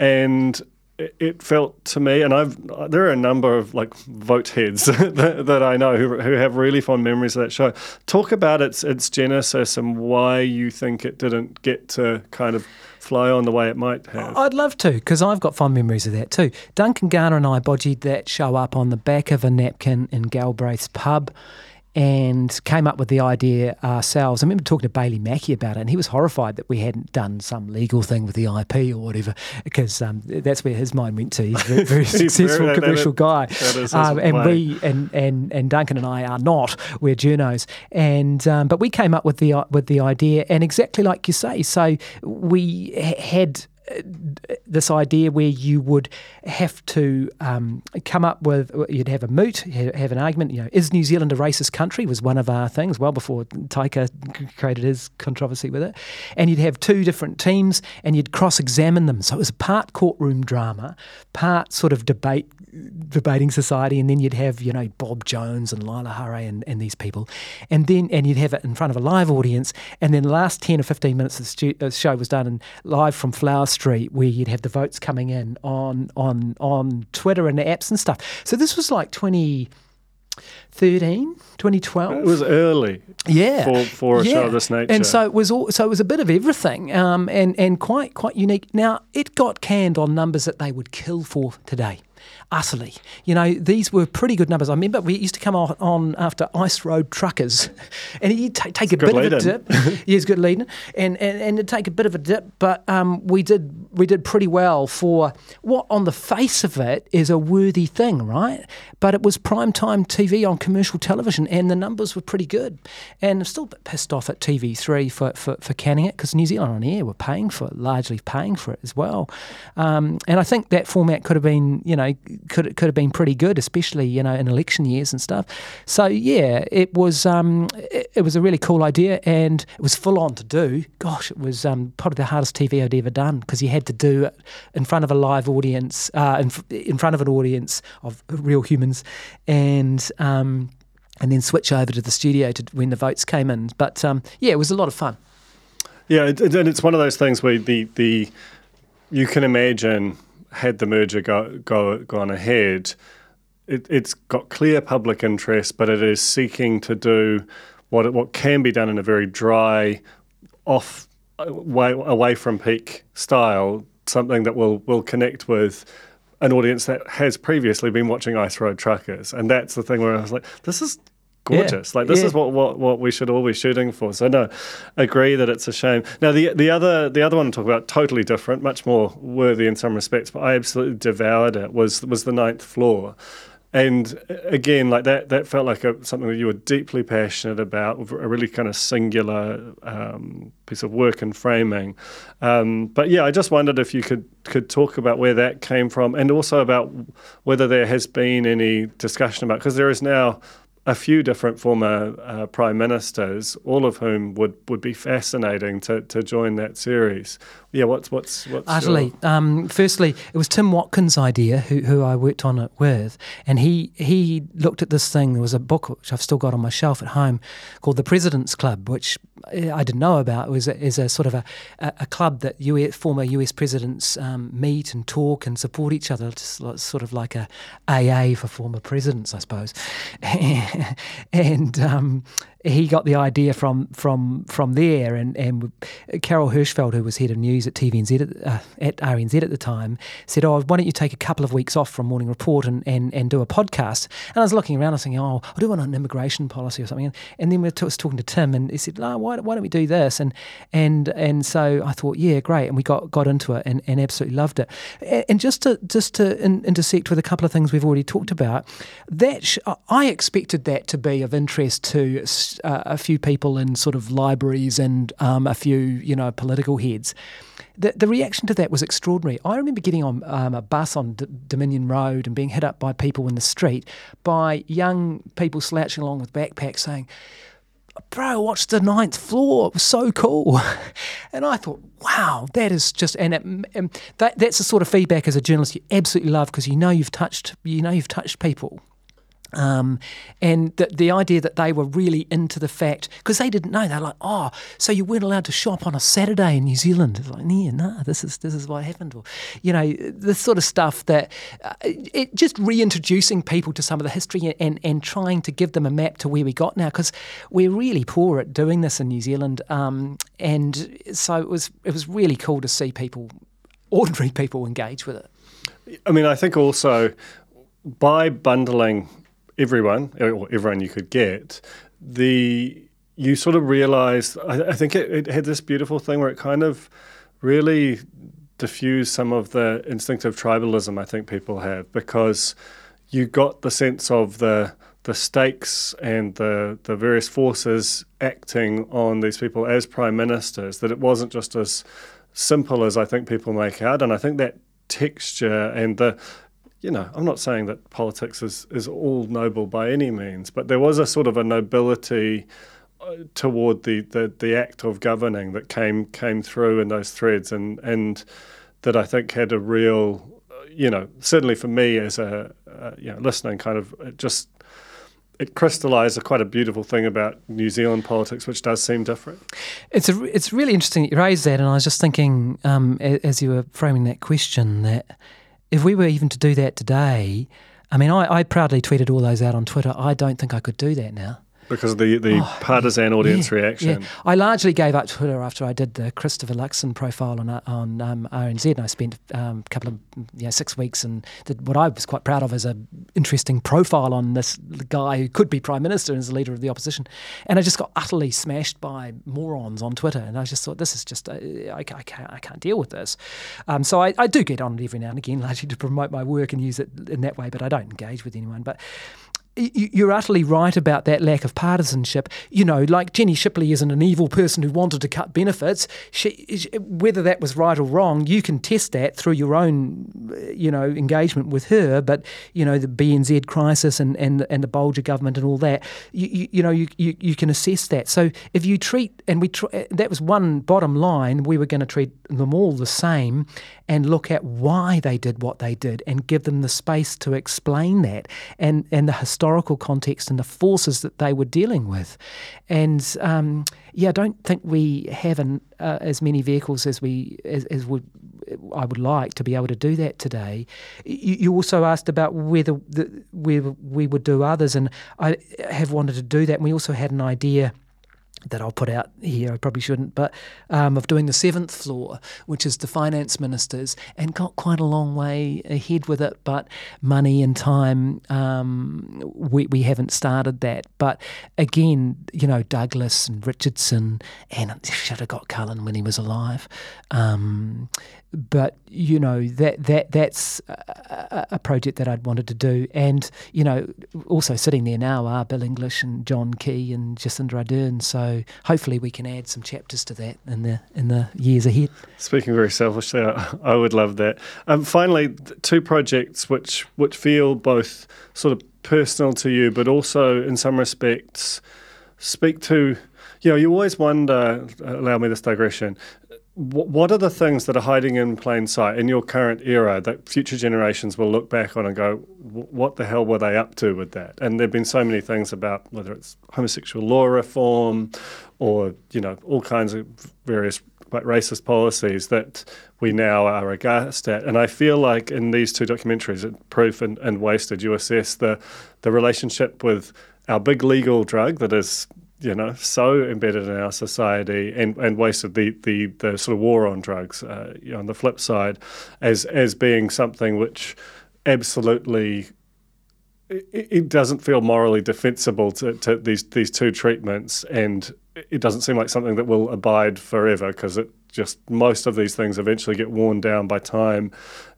And it felt to me, and I've there are a number of like vote heads that, that, I know who, who have really fond memories of that show. Talk about its its genesis and why you think it didn't get to kind of fly on the way it might have. I'd love to because I've got fond memories of that too. Duncan Garner and I bodged that show up on the back of a napkin in Galbraith's pub and came up with the idea ourselves. I remember talking to Bailey Mackey about it, and he was horrified that we hadn't done some legal thing with the IP or whatever, because um, that's where his mind went to. He's a very, very successful very- commercial that- guy, that um, and way. we and, and and Duncan and I are not. We're journos, and um, but we came up with the with the idea, and exactly like you say, so we had this idea where you would have to um, come up with you'd have a moot have an argument you know is New Zealand a racist country was one of our things well before Taika created his controversy with it. And you'd have two different teams and you'd cross-examine them. So it was part courtroom drama part sort of debate debating society and then you'd have you know Bob Jones and Laila Harré and, and these people and then and you'd have it in front of a live audience and then the last 10 or 15 minutes of the stu- uh, show was done in, live from Flower Street where you'd have the votes coming in on on on Twitter and apps and stuff so this was like 2013 2012 It was early yeah, for, for a show of this nature. And so it was all, so it was a bit of everything, um, and and quite quite unique. Now it got canned on numbers that they would kill for today. Utterly, you know, these were pretty good numbers. I remember we used to come on, on after Ice Road Truckers, and you'd ta- take a bit of a dip. yeah, it's good leading, and, and and it'd take a bit of a dip, but um, we did we did pretty well for what on the face of it is a worthy thing, right? But it was prime time TV on commercial television, and the numbers were pretty good. And I'm still a bit pissed off at TV3 for, for, for canning it because New Zealand on Air were paying for it, largely paying for it as well. Um, and I think that format could have been, you know, could could have been pretty good, especially you know in election years and stuff. So yeah, it was um, it, it was a really cool idea, and it was full on to do. Gosh, it was um, probably the hardest TV I'd ever done because you had to do it in front of a live audience, uh, in, in front of an audience of real humans, and. Um, and then switch over to the studio to when the votes came in. But um, yeah, it was a lot of fun. Yeah, and it's one of those things where the the you can imagine had the merger go, go gone ahead, it, it's got clear public interest, but it is seeking to do what what can be done in a very dry, off way away from peak style, something that will will connect with an audience that has previously been watching Ice Road Truckers, and that's the thing where I was like, this is gorgeous. Like this yeah. is what, what what we should all be shooting for. So no, agree that it's a shame. Now the the other the other one to talk about totally different, much more worthy in some respects, but I absolutely devoured it. Was was the ninth floor. And again, like that, that felt like a, something that you were deeply passionate about, a really kind of singular um, piece of work and framing. Um, but yeah, I just wondered if you could could talk about where that came from, and also about whether there has been any discussion about because there is now a few different former uh, prime ministers, all of whom would, would be fascinating to, to join that series. Yeah, what's what's what's Utterly. your- Um, firstly, it was Tim Watkins' idea, who, who I worked on it with, and he he looked at this thing. There was a book which I've still got on my shelf at home called The President's Club, which eh, I didn't know about. It was a, is a sort of a, a, a club that US, former US presidents um, meet and talk and support each other, just sort of like a AA for former presidents, I suppose. and um, he got the idea from from from there, and and Carol Hirschfeld, who was head of news at TVNZ at, uh, at RNZ at the time, said, "Oh, why don't you take a couple of weeks off from Morning Report and and, and do a podcast?" And I was looking around, I was thinking, "Oh, I do want an immigration policy or something." And then we were was talking to Tim, and he said, "No, why, why don't we do this?" And and and so I thought, "Yeah, great," and we got got into it and, and absolutely loved it. And just to just to in, intersect with a couple of things we've already talked about, that sh- I expected that to be of interest to uh, a few people in sort of libraries and um, a few you know political heads. The, the reaction to that was extraordinary. I remember getting on um, a bus on D- Dominion Road and being hit up by people in the street by young people slouching along with backpacks saying, bro, watch the ninth floor. It was so cool. And I thought, wow, that is just, and, it, and that, that's the sort of feedback as a journalist you absolutely love because you know you've touched, you know you've touched people. Um, and the, the idea that they were really into the fact, because they didn't know, they're like, oh, so you weren't allowed to shop on a Saturday in New Zealand. It's like, yeah, no, this is, this is what happened. Or, you know, this sort of stuff that uh, it, just reintroducing people to some of the history and, and trying to give them a map to where we got now, because we're really poor at doing this in New Zealand. Um, and so it was, it was really cool to see people, ordinary people, engage with it. I mean, I think also by bundling everyone or everyone you could get, the you sort of realize. I, I think it, it had this beautiful thing where it kind of really diffused some of the instinctive tribalism I think people have because you got the sense of the the stakes and the the various forces acting on these people as prime ministers that it wasn't just as simple as I think people make out and I think that texture and the you know, I'm not saying that politics is, is all noble by any means, but there was a sort of a nobility uh, toward the, the, the act of governing that came came through in those threads, and and that I think had a real, uh, you know, certainly for me as a uh, you know listening, kind of it just it crystallised a quite a beautiful thing about New Zealand politics, which does seem different. It's a, it's really interesting that you raised that, and I was just thinking um, as you were framing that question that if we were even to do that today, I mean, I, I proudly tweeted all those out on Twitter. I don't think I could do that now. Because of the, the oh, partisan audience yeah, reaction. Yeah. I largely gave up Twitter after I did the Christopher Luxon profile on on um, RNZ, and I spent um, a couple of you know, six weeks and did what I was quite proud of as an interesting profile on this guy who could be prime minister and is the leader of the opposition. And I just got utterly smashed by morons on Twitter, and I just thought this is just uh, I, I, can't I can't deal with this. Um, so I, I do get on it every now and again, largely to promote my work and use it in that way, but I don't engage with anyone. But you're utterly right about that lack of partisanship. You know, like Jenny Shipley isn't an evil person who wanted to cut benefits. She, whether that was right or wrong, you can test that through your own, uh, you know, engagement with her. But you know, the BNZ crisis and and, and the Bolger government and all that, you, you, you know, you, you, you can assess that. So if you treat and we tr- uh, that was one bottom line, we were going to treat them all the same and look at why they did what they did and give them the space to explain that and and the historical historical context and the forces that they were dealing with. And um, yeah, I don't think we have an, uh, as many vehicles as we as, as would I would like to be able to do that today. You, you also asked about whether the, whether we would do others, and I have wanted to do that. And we also had an idea that I'll put out here, I probably shouldn't, but um, of doing the seventh floor, which is the finance ministers, and got quite a long way ahead with it. But money and time, um, we, we haven't started that. But again, you know, Douglas and Richardson, and should have got Cullen when he was alive. Um, but you know that that that's a, a, project that I'd wanted to do, and you know also sitting there now are Bill English and John Key and Jacinda Ardern. So hopefully we can add some chapters to that in the in the years ahead. Speaking very selfishly, I, I would love that. Um, finally, two projects which which feel both sort of personal to you, but also in some respects speak to you know, you always wonder, allow me this digression, what are the things that are hiding in plain sight in your current era that future generations will look back on and go, what the hell were they up to with that? And there have been so many things about whether it's homosexual law reform or, you know, all kinds of various quite racist policies that we now are aghast at. And I feel like in these two documentaries, Proof and, and Wasted, you assess the, the relationship with our big legal drug that is you know, so embedded in our society and, and wasted the, the, the sort of war on drugs uh, you know, on the flip side as, as being something which absolutely it, it doesn't feel morally defensible to, to these these two treatments and it doesn't seem like something that will abide forever because it just most of these things eventually get worn down by time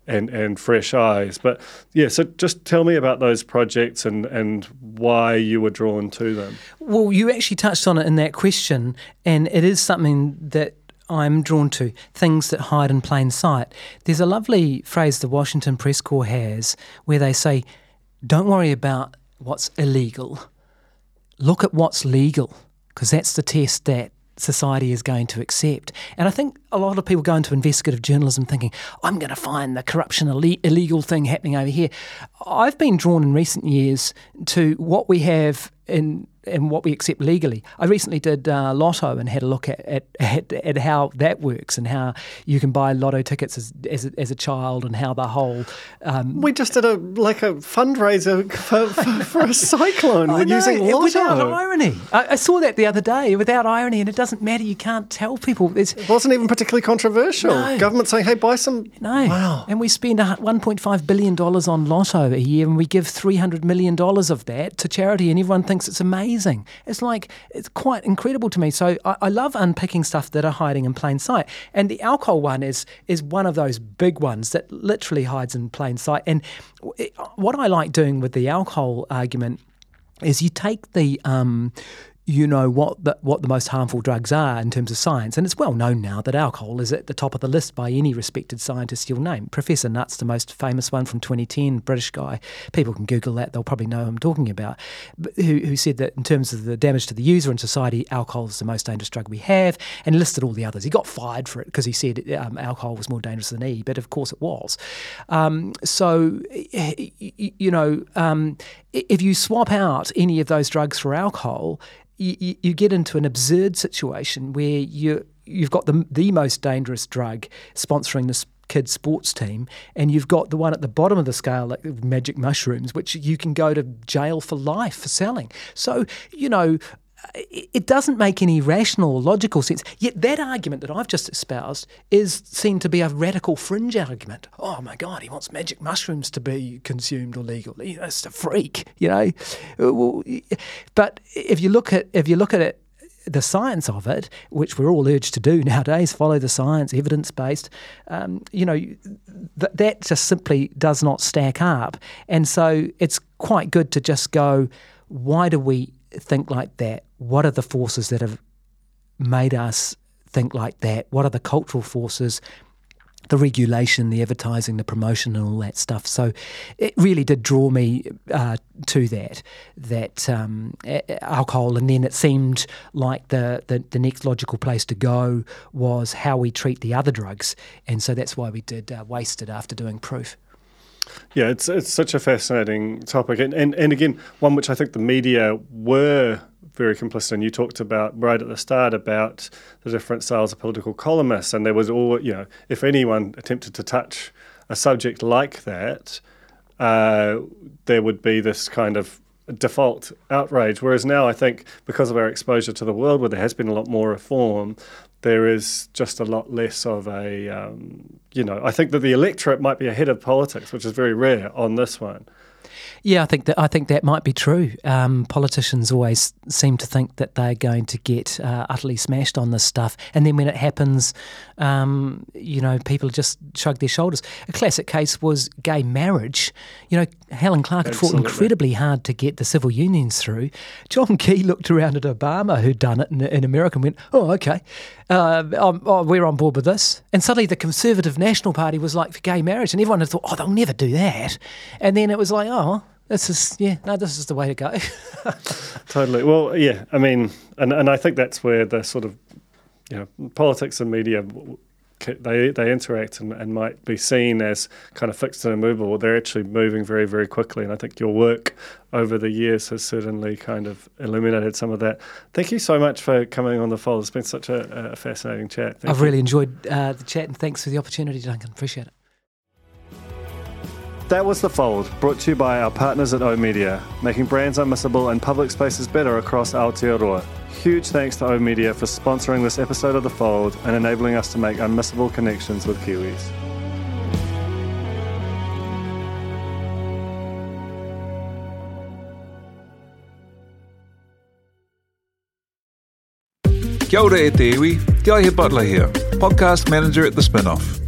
and, and fresh eyes. But yeah, so just tell me about those projects and, and why you were drawn to them. Well, you actually touched on it in that question, and it is something that I'm drawn to things that hide in plain sight. There's a lovely phrase the Washington Press Corps has where they say, Don't worry about what's illegal, look at what's legal, because that's the test that society is going to accept. And I think a lot of people go into investigative journalism thinking, I'm going to find the corruption Ill- illegal thing happening over here. I've been drawn in recent years to what we have in and what we accept legally. I recently did uh, Lotto and had a look at, at, at, at, how that works and how you can buy Lotto tickets as, as, a, as a child and how the whole. Um, we just did a like a fundraiser for, for, for a cyclone We're using Lotto. Without irony. I, I, saw that the other day without irony, and it doesn't matter. You can't tell people. It's, it wasn't even particularly controversial. No. Government saying, hey, buy some. No. Wow. And we spend $1.5 billion on Lotto a year, and we give $300 million of that to charity, and everyone thinks it's amazing. It's like, it's quite incredible to me. So I, I love unpicking stuff that are hiding in plain sight. And the alcohol one is, is one of those big ones that literally hides in plain sight. And what I like doing with the alcohol argument is you take the um, you know what the, what the most harmful drugs are in terms of science. And it's well known now that alcohol is at the top of the list by any respected scientist you'll name. Professor Nutt's the most famous one from 2010, British guy. People can Google that, they'll probably know who I'm talking about, who, who said that in terms of the damage to the user and society, alcohol is the most dangerous drug we have, and listed all the others. He got fired for it because he said um, alcohol was more dangerous than E, but of course it was. Um, so, you know, um, if you swap out any of those drugs for alcohol, you, you get into an absurd situation where you you've got the the most dangerous drug sponsoring this kids sports team and you've got the one at the bottom of the scale like magic mushrooms which you can go to jail for life for selling. So you know it doesn't make any rational or logical sense. Yet that argument that I've just espoused is seen to be a radical fringe argument. Oh my God, he wants magic mushrooms to be consumed or legal. It's a freak, you know. But if you look at if you look at it, the science of it, which we're all urged to do nowadays, follow the science, evidence based. Um, you know, th- that just simply does not stack up, and so it's quite good to just go. Why do we think like that? What are the forces that have made us think like that? What are the cultural forces? The regulation, the advertising, the promotion, and all that stuff. So, it really did draw me uh, to that, that um, alcohol, and then it seemed like the, the the next logical place to go was how we treat the other drugs, and so that's why we did uh, wasted after doing proof. Yeah, it's it's such a fascinating topic, and, and and again, one which I think the media were very complicit And You talked about right at the start about the different styles of political columnists, and there was all you know. If anyone attempted to touch a subject like that, uh, there would be this kind of default outrage. Whereas now, I think because of our exposure to the world, where there has been a lot more reform, there is just a lot less of a, um, you know, I think that the electorate might be ahead of politics, which is very rare on this one. Yeah, I think that I think that might be true. Um, politicians always seem to think that they're going to get uh, utterly smashed on this stuff, and then when it happens, um, you know, people just shrug their shoulders. A classic case was gay marriage. You know, Helen Clark had fought incredibly hard to get the civil unions through. John Key looked around at Obama, who'd done it in, in America, and went, "Oh, okay, uh, oh, we're on board with this." And suddenly, the Conservative National Party was like for gay marriage, and everyone had thought, "Oh, they'll never do that." And then it was like, "Oh." This is yeah, no, this is the way to go. totally. Well, yeah, I mean, and and I think that's where the sort of you know politics and media they they interact and, and might be seen as kind of fixed and immovable. They're actually moving very very quickly, and I think your work over the years has certainly kind of illuminated some of that. Thank you so much for coming on the fold. It's been such a, a fascinating chat. Thank I've you. really enjoyed uh, the chat, and thanks for the opportunity, Duncan. Appreciate it. That was The Fold, brought to you by our partners at O Media, making brands unmissable and public spaces better across Aotearoa. Huge thanks to O Media for sponsoring this episode of The Fold and enabling us to make unmissable connections with Kiwis. Kia ora e te iwi, Te Butler here, podcast manager at The Spinoff.